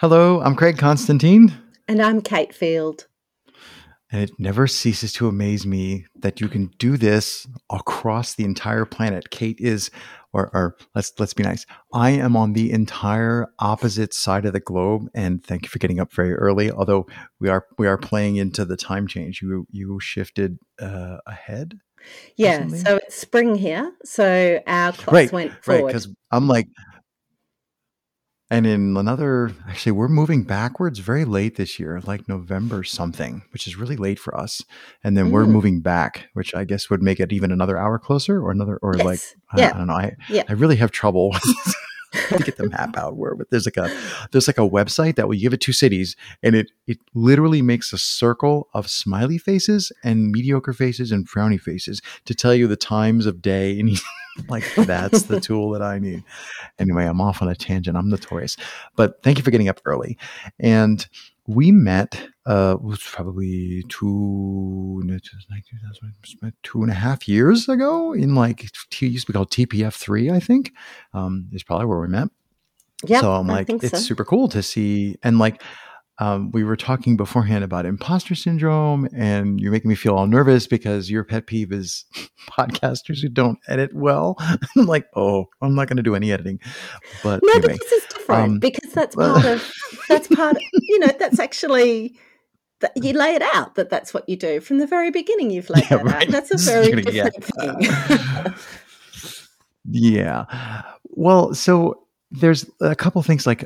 Hello, I'm Craig Constantine. And I'm Kate Field. And it never ceases to amaze me that you can do this across the entire planet. Kate is, or, or let's let's be nice. I am on the entire opposite side of the globe, and thank you for getting up very early. Although we are we are playing into the time change. You you shifted uh, ahead. Yeah, so it's spring here, so our clocks right, went forward. Right, because I'm like and in another, actually, we're moving backwards very late this year, like November something, which is really late for us. And then mm. we're moving back, which I guess would make it even another hour closer or another, or yes. like, yeah. I, I, don't know. I, yeah. I really have trouble to get the map out where but there's like a there's like a website that we give it two cities and it it literally makes a circle of smiley faces and mediocre faces and frowny faces to tell you the times of day and like that's the tool that I need. Anyway, I'm off on a tangent. I'm notorious. But thank you for getting up early. And we met uh was probably two two and a half years ago in like T used to be called TPF three, I think. Um is probably where we met. Yeah. So I'm like, it's so. super cool to see and like um, we were talking beforehand about imposter syndrome, and you're making me feel all nervous because your pet peeve is podcasters who don't edit well. I'm like, oh, I'm not going to do any editing. But no, anyway, because it's different. Um, because that's part of that's part. Of, you know, that's actually that you lay it out that that's what you do from the very beginning. You've laid yeah, that right. out. That's a very different thing. yeah. Well, so there's a couple things like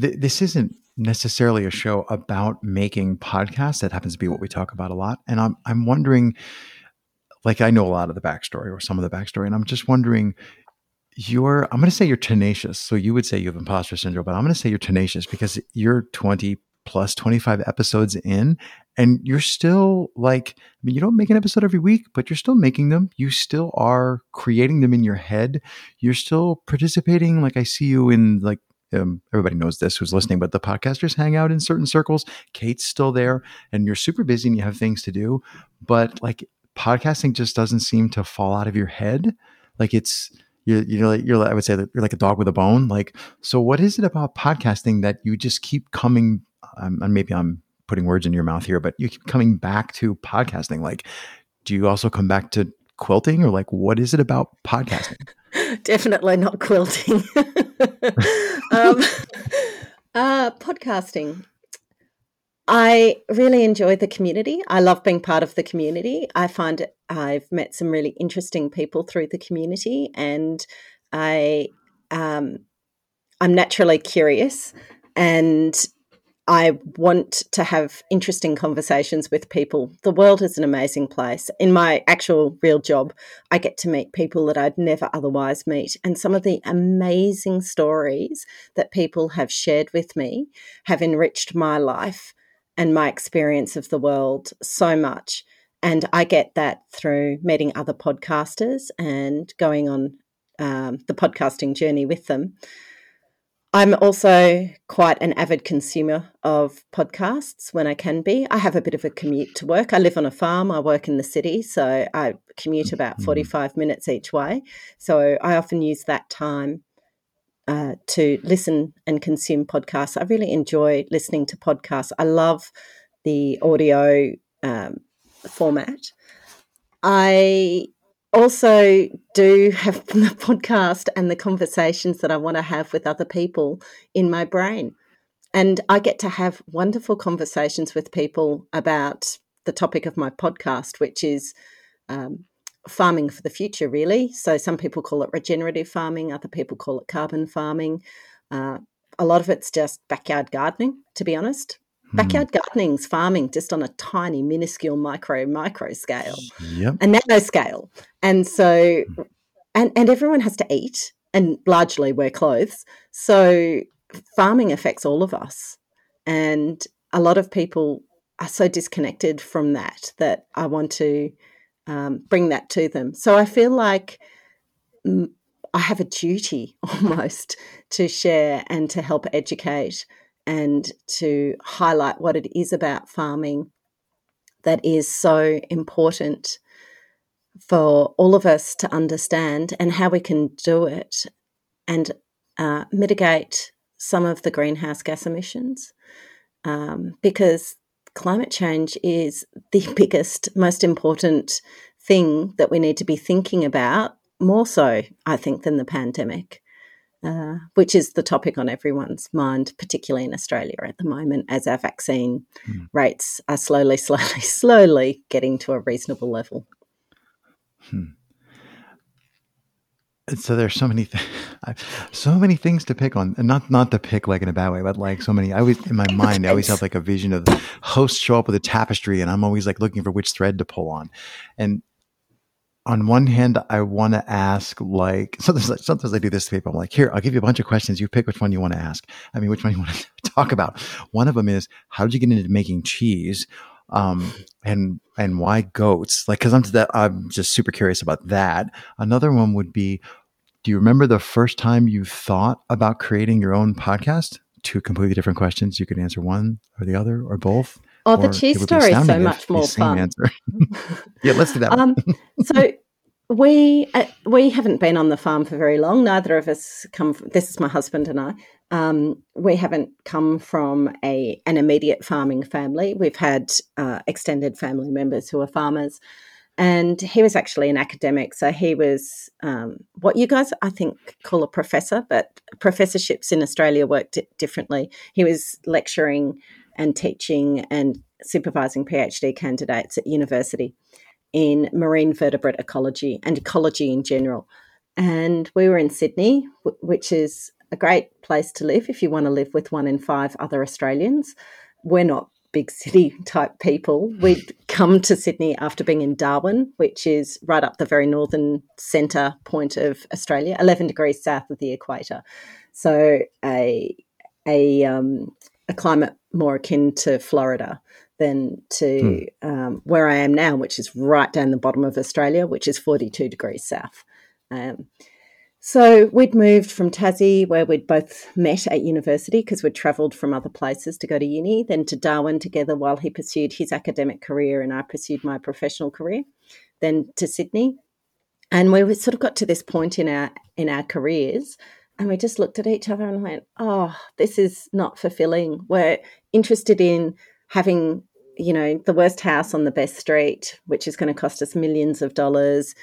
th- this isn't necessarily a show about making podcasts. That happens to be what we talk about a lot. And I'm I'm wondering, like I know a lot of the backstory or some of the backstory, and I'm just wondering, you're I'm going to say you're tenacious. So you would say you have imposter syndrome, but I'm going to say you're tenacious because you're 20 plus 25 episodes in and you're still like i mean you don't make an episode every week but you're still making them you still are creating them in your head you're still participating like i see you in like um, everybody knows this who's listening, but the podcasters hang out in certain circles. Kate's still there, and you're super busy and you have things to do. But like podcasting just doesn't seem to fall out of your head. Like it's you're you're like, you're I would say that you're like a dog with a bone. Like so, what is it about podcasting that you just keep coming? Um, and maybe I'm putting words in your mouth here, but you keep coming back to podcasting. Like, do you also come back to quilting, or like what is it about podcasting? Definitely not quilting. um, uh, podcasting. I really enjoy the community. I love being part of the community. I find I've met some really interesting people through the community, and I um, I'm naturally curious, and I want to have interesting conversations with people. The world is an amazing place. In my actual real job, I get to meet people that I'd never otherwise meet. And some of the amazing stories that people have shared with me have enriched my life and my experience of the world so much. And I get that through meeting other podcasters and going on um, the podcasting journey with them. I'm also quite an avid consumer of podcasts when I can be. I have a bit of a commute to work. I live on a farm, I work in the city, so I commute about mm. 45 minutes each way. So I often use that time uh, to listen and consume podcasts. I really enjoy listening to podcasts. I love the audio um, format. I also do have the podcast and the conversations that I want to have with other people in my brain. And I get to have wonderful conversations with people about the topic of my podcast, which is um, farming for the future, really. So some people call it regenerative farming, other people call it carbon farming. Uh, a lot of it's just backyard gardening, to be honest. Hmm. Backyard gardening's farming just on a tiny, minuscule micro, micro scale, yep. a nano scale. And so, hmm. and, and everyone has to eat and largely wear clothes. So farming affects all of us. And a lot of people are so disconnected from that that I want to um, bring that to them. So I feel like mm, I have a duty almost to share and to help educate and to highlight what it is about farming that is so important for all of us to understand and how we can do it and uh, mitigate some of the greenhouse gas emissions um, because climate change is the biggest, most important thing that we need to be thinking about, more so, I think, than the pandemic. Uh, which is the topic on everyone's mind, particularly in Australia at the moment, as our vaccine hmm. rates are slowly, slowly, slowly getting to a reasonable level. Hmm. So there's so many, th- so many things to pick on, and not not to pick like in a bad way, but like so many. I always in my mind, I always have like a vision of the hosts show up with a tapestry, and I'm always like looking for which thread to pull on. And on one hand, I want to ask like sometimes, sometimes I do this to people. I'm like, here, I'll give you a bunch of questions. You pick which one you want to ask. I mean, which one you want to talk about. One of them is how did you get into making cheese? um, and and why goats? Like, because I'm that I'm just super curious about that. Another one would be, do you remember the first time you thought about creating your own podcast? Two completely different questions. You could answer one or the other or both. Oh, the cheese story is so much more fun. Yeah, let's do that. Um, so we uh, we haven't been on the farm for very long. Neither of us come. From, this is my husband and I. Um, we haven't come from a an immediate farming family. We've had uh, extended family members who are farmers, and he was actually an academic. So he was um, what you guys, I think, call a professor, but professorships in Australia worked differently. He was lecturing and teaching and supervising PhD candidates at university in marine vertebrate ecology and ecology in general. And we were in Sydney, which is a great place to live if you want to live with one in five other Australians. We're not big city type people. We'd come to Sydney after being in Darwin, which is right up the very northern centre point of Australia, 11 degrees south of the equator. So a, a, um, a climate more akin to Florida than to hmm. um, where I am now, which is right down the bottom of Australia, which is 42 degrees south. Um, so we'd moved from Tassie, where we'd both met at university because we'd travelled from other places to go to uni, then to Darwin together while he pursued his academic career and I pursued my professional career, then to Sydney. And we sort of got to this point in our in our careers and we just looked at each other and went, Oh, this is not fulfilling. We're interested in having you know the worst house on the best street which is going to cost us millions of dollars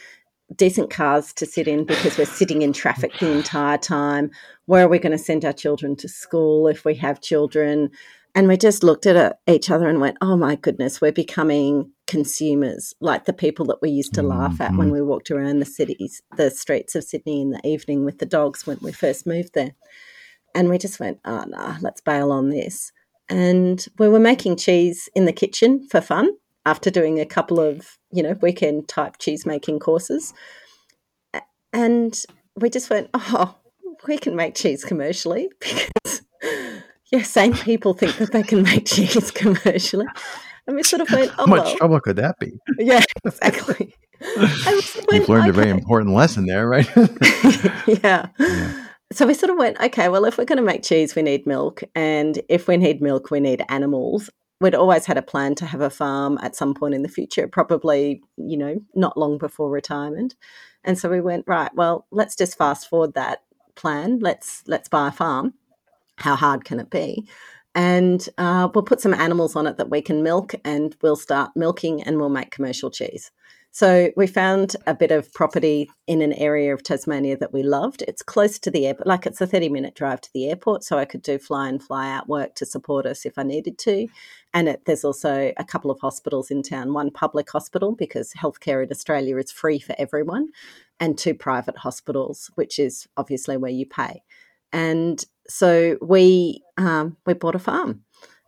decent cars to sit in because we're sitting in traffic the entire time. Where are we going to send our children to school if we have children? And we just looked at each other and went, oh my goodness, we're becoming consumers, like the people that we used to mm-hmm. laugh at when mm-hmm. we walked around the cities, the streets of Sydney in the evening with the dogs when we first moved there. And we just went, oh no, let's bail on this. And we were making cheese in the kitchen for fun after doing a couple of, you know, weekend type cheese making courses. And we just went, oh, we can make cheese commercially because, yeah, same people think that they can make cheese commercially. And we sort of went, oh, How much well. trouble could that be? Yeah, exactly. You've learned okay. a very important lesson there, right? yeah. yeah. So we sort of went, okay, well, if we're going to make cheese, we need milk. And if we need milk, we need animals we'd always had a plan to have a farm at some point in the future, probably, you know, not long before retirement. And so we went, right, well, let's just fast forward that plan. Let's let's buy a farm. How hard can it be? And uh, we'll put some animals on it that we can milk, and we'll start milking, and we'll make commercial cheese. So we found a bit of property in an area of Tasmania that we loved. It's close to the airport, like it's a 30 minute drive to the airport. So I could do fly in, fly out work to support us if I needed to. And it, there's also a couple of hospitals in town one public hospital, because healthcare in Australia is free for everyone, and two private hospitals, which is obviously where you pay. And so we um, we bought a farm.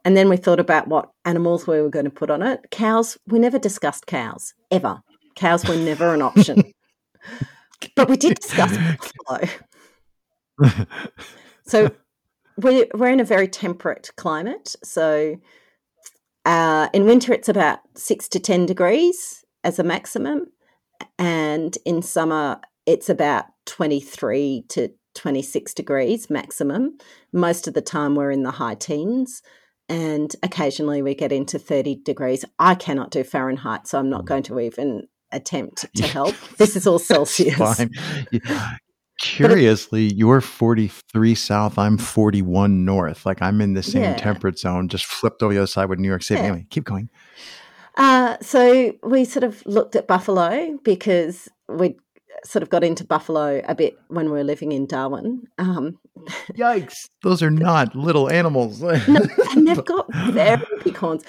And then we thought about what animals we were going to put on it. Cows, we never discussed cows, ever. Cows were never an option. but we did discuss buffalo. so we're, we're in a very temperate climate. So uh, in winter, it's about six to 10 degrees as a maximum. And in summer, it's about 23 to 26 degrees maximum. Most of the time, we're in the high teens and occasionally we get into 30 degrees. I cannot do Fahrenheit, so I'm not mm. going to even attempt to help. This is all Celsius. Fine. Curiously, you're 43 south, I'm 41 north. Like I'm in the same Yeah. temperate zone, just flipped over the other side with New York City. Yeah. Anyway, keep going. Uh, so we sort of looked at buffalo because we sort of got into buffalo a bit when we were living in Darwin. Um, Yikes. Those are not little animals. no, and they've got very big horns.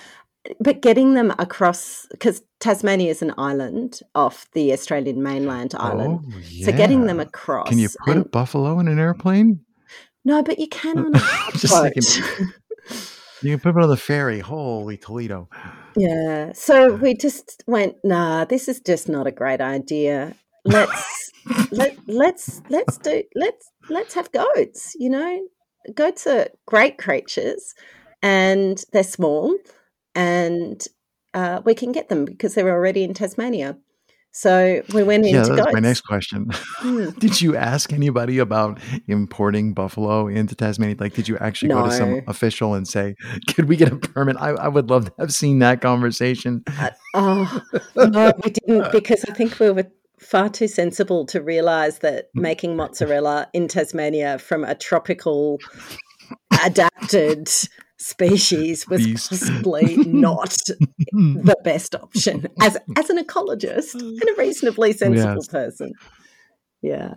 But getting them across, because Tasmania is an island off the Australian mainland island. Oh, So getting them across. Can you put a buffalo in an airplane? no, but you can on a boat. thinking. You can put it on the ferry. Holy Toledo. Yeah. So we just went, nah, this is just not a great idea. Let's let let's let's do let's let's have goats, you know? Goats are great creatures and they're small and uh, we can get them because they're already in Tasmania. So we went Yeah, into that's goats. my next question. Hmm. did you ask anybody about importing buffalo into Tasmania? Like, did you actually go to some official and say, "Could we get a permit?" I, I would love to have seen that conversation. Oh, no, we didn't because I think we were far too sensible to realize that mm. making mozzarella in Tasmania from a tropical adapted species was Beast. possibly not the best option as as an ecologist and a reasonably sensible Yes. person. Yeah.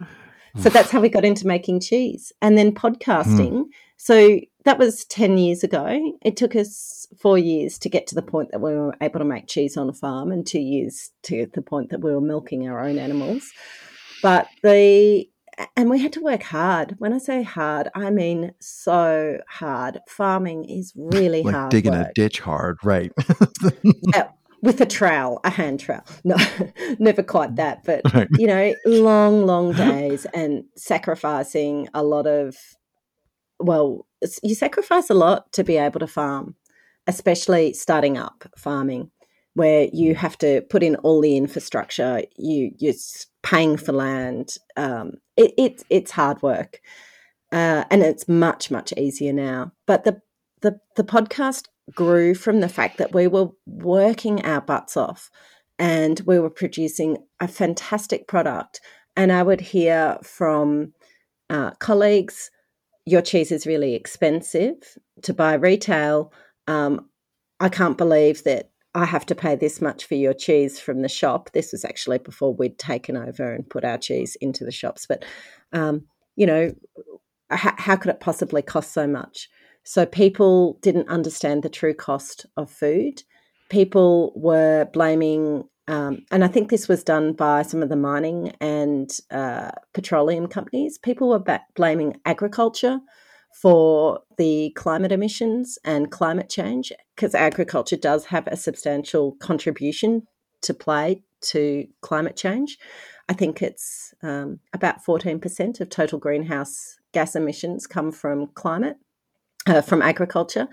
Mm. So that's how we got into making cheese and then podcasting. Mm. So that was 10 years ago. It took us four years to get to the point that we were able to make cheese on a farm and two years to the point that we were milking our own animals. But the, and we had to work hard. When I say hard, I mean so hard. Farming is really like hard. digging a ditch hard, right? Yeah, uh, with a trowel, a hand trowel. No, never quite that, but right. you know, long, long days and sacrificing a lot of, well, you sacrifice a lot to be able to farm, especially starting up farming, where you have to put in all the infrastructure, you, you're paying for land. Um, it, it, it's hard work. Uh, and it's much, much easier now. But the, the, the podcast grew from the fact that we were working our butts off and we were producing a fantastic product. And I would hear from uh, colleagues, your cheese is really expensive to buy retail. Um, I can't believe that I have to pay this much for your cheese from the shop. This was actually before we'd taken over and put our cheese into the shops. But, um, you know, how, how could it possibly cost so much? So people didn't understand the true cost of food. People were blaming, um, and I think this was done by some of the mining and uh, petroleum companies. People were ba- blaming agriculture for the climate emissions and climate change because agriculture does have a substantial contribution to play to climate change. I think it's um, about 14% of total greenhouse gas emissions come from climate, uh, from agriculture.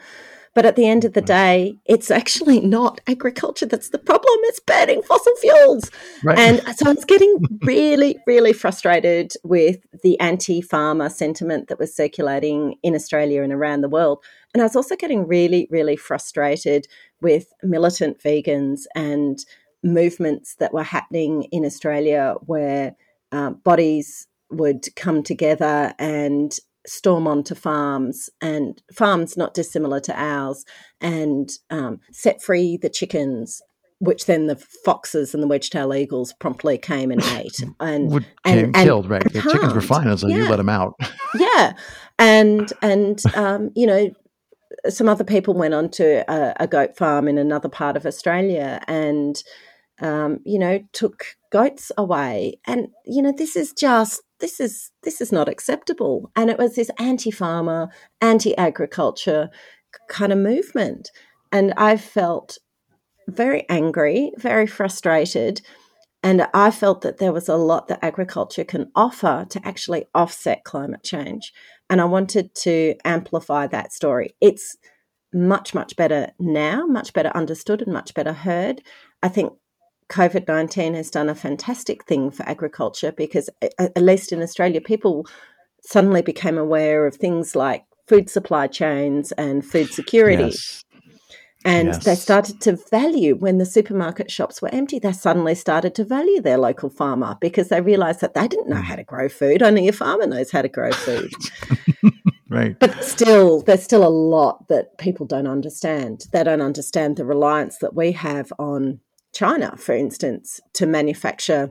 But at the end of the day, it's actually not agriculture that's the problem, it's burning fossil fuels. Right. And so I was getting really, really frustrated with the anti farmer sentiment that was circulating in Australia and around the world. And I was also getting really, really frustrated with militant vegans and movements that were happening in Australia where um, bodies would come together and storm onto farms and farms not dissimilar to ours and um, set free the chickens which then the foxes and the wedge-tailed eagles promptly came and ate and Would and- and- killed, right? and The chickens were fine you Yeah. let them out. yeah and and um, you know some other people went on to a, a goat farm in another part of australia and um, you know took goats away and you know this is just this is this is not acceptable and it was this anti-farmer anti-agriculture kind of movement and i felt very angry very frustrated and I felt that there was a lot that agriculture can offer to actually offset climate change. And I wanted to amplify that story. It's much, much better now, much better understood, and much better heard. I think COVID 19 has done a fantastic thing for agriculture because, at least in Australia, people suddenly became aware of things like food supply chains and food security Yes. And yes. they started to value when the supermarket shops were empty, they suddenly started to value their local farmer because they realized that they didn't know hmm. how to grow food. Only a farmer knows how to grow food. right. But still, there's still a lot that people don't understand. They don't understand the reliance that we have on China, for instance, to manufacture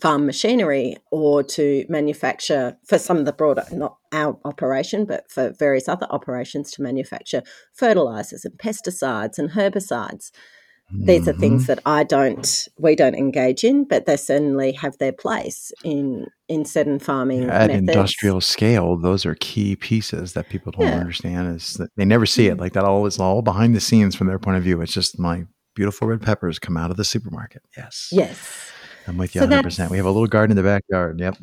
farm machinery or to manufacture for some of the broader not our operation but for various other operations to manufacture fertilizers and pesticides and herbicides mm-hmm. these are things mm-hmm. that I don't we don't engage in but they certainly have their place in in certain farming yeah, at methods. industrial scale those are key pieces that people don't yeah. understand is that they never see it mm. like that all is all behind the scenes from their point of view it's just my beautiful red peppers come out of the supermarket yes yes I'm with you so 100%. We have a little garden in the backyard. Yep.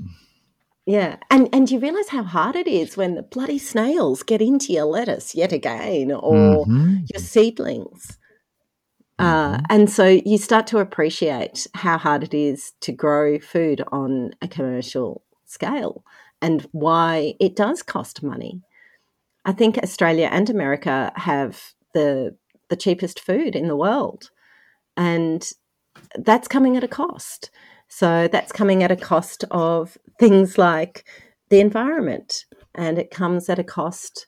Yeah, and and you realise how hard it is when the bloody snails get into your lettuce yet again, or mm-hmm. your seedlings. Uh, mm-hmm. and so you start to appreciate how hard it is to grow food on a commercial scale, and why it does cost money. I think Australia and America have the the cheapest food in the world, and that's coming at a cost. So that's coming at a cost of things like the environment, and it comes at a cost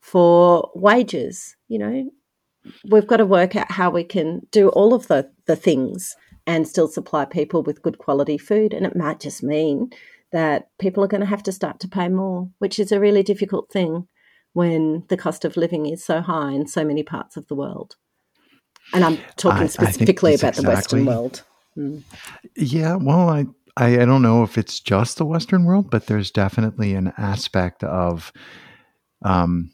for wages. You know, we've got to work out how we can do all of the, the things and still supply people with good quality food. And it might just mean that people are going to have to start to pay more, which is a really difficult thing when the cost of living is so high in so many parts of the world. And I'm talking I, specifically I about exactly, the Western world. Mm. Yeah, well, I, I, I don't know if it's just the Western world, but there's definitely an aspect of, um,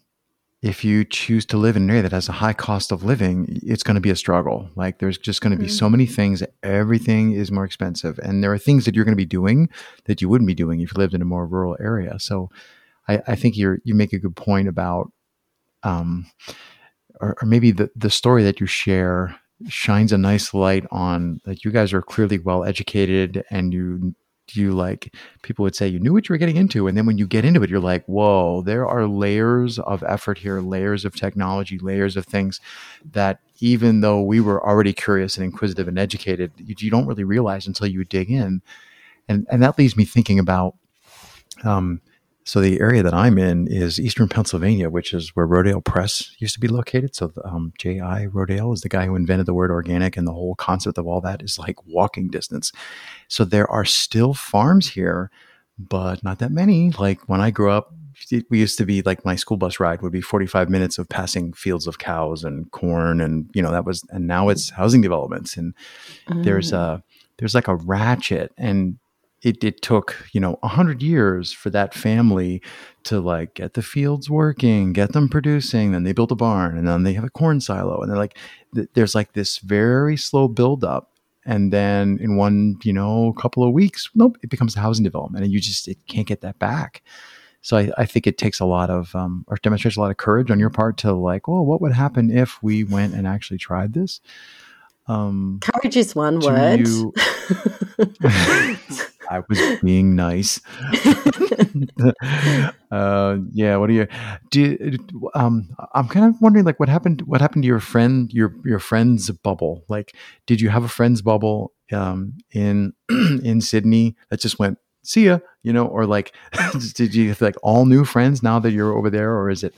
if you choose to live in an area that has a high cost of living, it's going to be a struggle. Like there's just going to be mm-hmm. so many things. Everything is more expensive, and there are things that you're going to be doing that you wouldn't be doing if you lived in a more rural area. So, I, I think you're you make a good point about. Um, or, or maybe the, the story that you share shines a nice light on that you guys are clearly well educated and you you like people would say you knew what you were getting into and then when you get into it you're like whoa there are layers of effort here layers of technology layers of things that even though we were already curious and inquisitive and educated you, you don't really realize until you dig in and and that leaves me thinking about um, so the area that I'm in is Eastern Pennsylvania, which is where Rodale Press used to be located. So um, J.I. Rodale is the guy who invented the word organic, and the whole concept of all that is like walking distance. So there are still farms here, but not that many. Like when I grew up, we used to be like my school bus ride would be 45 minutes of passing fields of cows and corn, and you know that was. And now it's housing developments, and mm. there's a there's like a ratchet and it, it took you know a hundred years for that family to like get the fields working, get them producing. Then they built a barn, and then they have a corn silo, and they're like, th- there's like this very slow buildup, and then in one you know couple of weeks, nope, it becomes a housing development, and you just it can't get that back. So I, I think it takes a lot of um, or demonstrates a lot of courage on your part to like, well, what would happen if we went and actually tried this? Um, courage is one word. You, I was being nice. uh, yeah. What do you do? Um, I'm kind of wondering, like, what happened? What happened to your friend? Your your friend's bubble? Like, did you have a friend's bubble um, in in Sydney that just went? See ya, you know, or like, did you like all new friends now that you're over there, or is it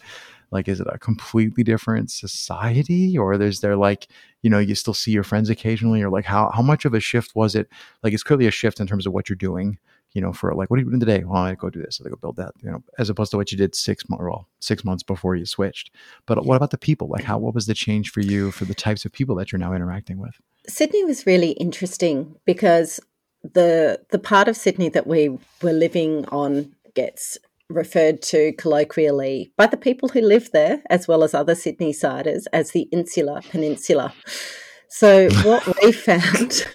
like is it a completely different society? Or is there like you know you still see your friends occasionally? Or like how how much of a shift was it? Like it's clearly a shift in terms of what you're doing you know for like what are you doing today? Well i go do this. I go build that you know as opposed to what you did six months well six months before you switched. But what about the people? Like how what was the change for you for the types of people that you're now interacting with? Sydney was really interesting because the the part of sydney that we were living on gets referred to colloquially by the people who live there, as well as other Sydney siders, as the Insular Peninsula. So, what we found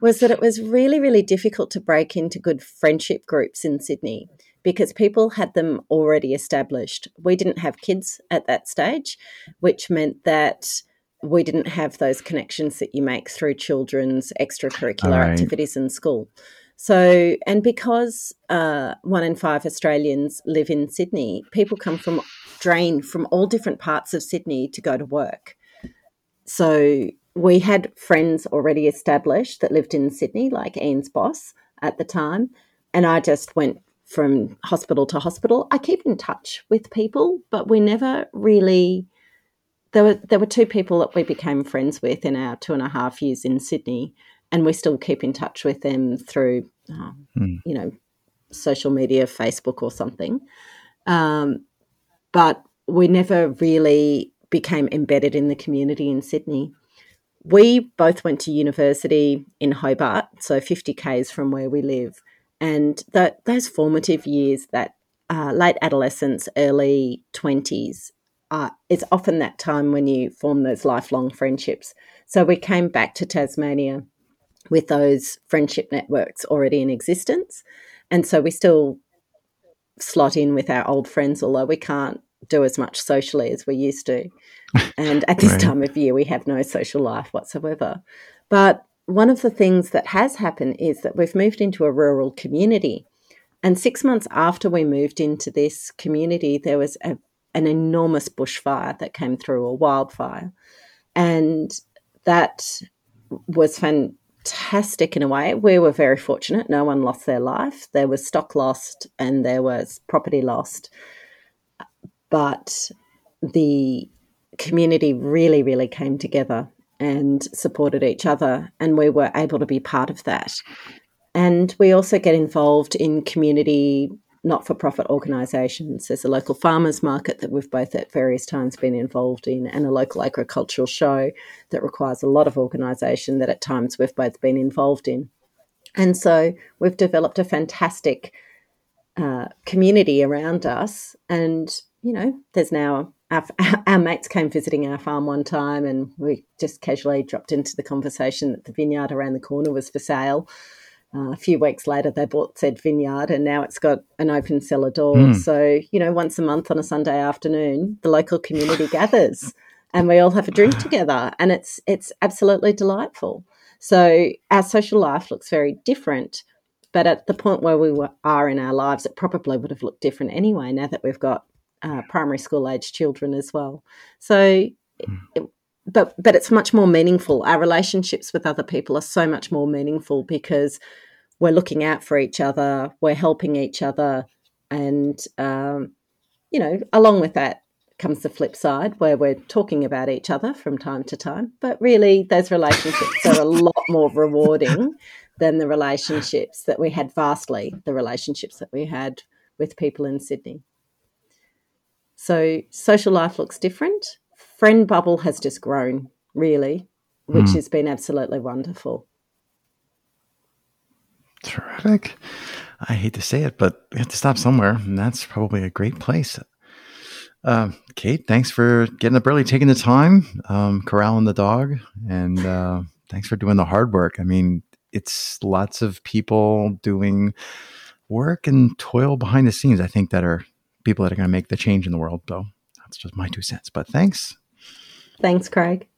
was that it was really, really difficult to break into good friendship groups in Sydney because people had them already established. We didn't have kids at that stage, which meant that we didn't have those connections that you make through children's extracurricular right. activities in school. So, and because uh, one in five Australians live in Sydney, people come from drain from all different parts of Sydney to go to work. so we had friends already established that lived in Sydney, like Ian's boss at the time. And I just went from hospital to hospital. I keep in touch with people, but we never really. There were there were two people that we became friends with in our two and a half years in Sydney, and we still keep in touch with them through, um, hmm. you know, social media, Facebook or something. Um, but we never really became embedded in the community in Sydney. We both went to university in Hobart, so 50 k's from where we live, and that those formative years, that uh, late adolescence, early 20s, uh, it's often that time when you form those lifelong friendships. So we came back to Tasmania with those friendship networks already in existence. And so we still slot in with our old friends, although we can't do as much socially as we used to. And at this right. time of year, we have no social life whatsoever. But one of the things that has happened is that we've moved into a rural community. And six months after we moved into this community, there was a, an enormous bushfire that came through, a wildfire. And that was fantastic in a way. We were very fortunate. No one lost their life. There was stock lost and there was property lost but the community really, really came together and supported each other, and we were able to be part of that. And we also get involved in community not for profit organisations. There's a local farmers market that we've both at various times been involved in, and a local agricultural show that requires a lot of organisation that at times we've both been involved in. And so we've developed a fantastic uh, community around us, and you know, there's now our, our mates came visiting our farm one time and we just casually dropped into the conversation that the vineyard around the corner was for sale. Uh, a few weeks later, they bought said vineyard and now it's got an open cellar door. Mm. So, you know, once a month on a Sunday afternoon, the local community gathers and we all have a drink together and it's it's absolutely delightful. So our social life looks very different, but at the point where we were, are in our lives, it probably would have looked different anyway. Now that we've got uh, primary school age children as well. So, mm. it, but but it's much more meaningful. Our relationships with other people are so much more meaningful because we're looking out for each other, we're helping each other, and um, you know, along with that comes the flip side where we're talking about each other from time to time. But really, those relationships are a lot more rewarding than the relationships that we had vastly the relationships that we had with people in Sydney. So social life looks different. Friend bubble has just grown, really, which mm. has been absolutely wonderful. Terrific. I hate to say it, but we have to stop somewhere, and that's probably a great place. Uh, Kate, thanks for getting up early, taking the time, um, corralling the dog, and uh, thanks for doing the hard work. I mean, it's lots of people doing work and toil behind the scenes. I think that are people that are going to make the change in the world. So that's just my two cents. But thanks. Thanks, Craig.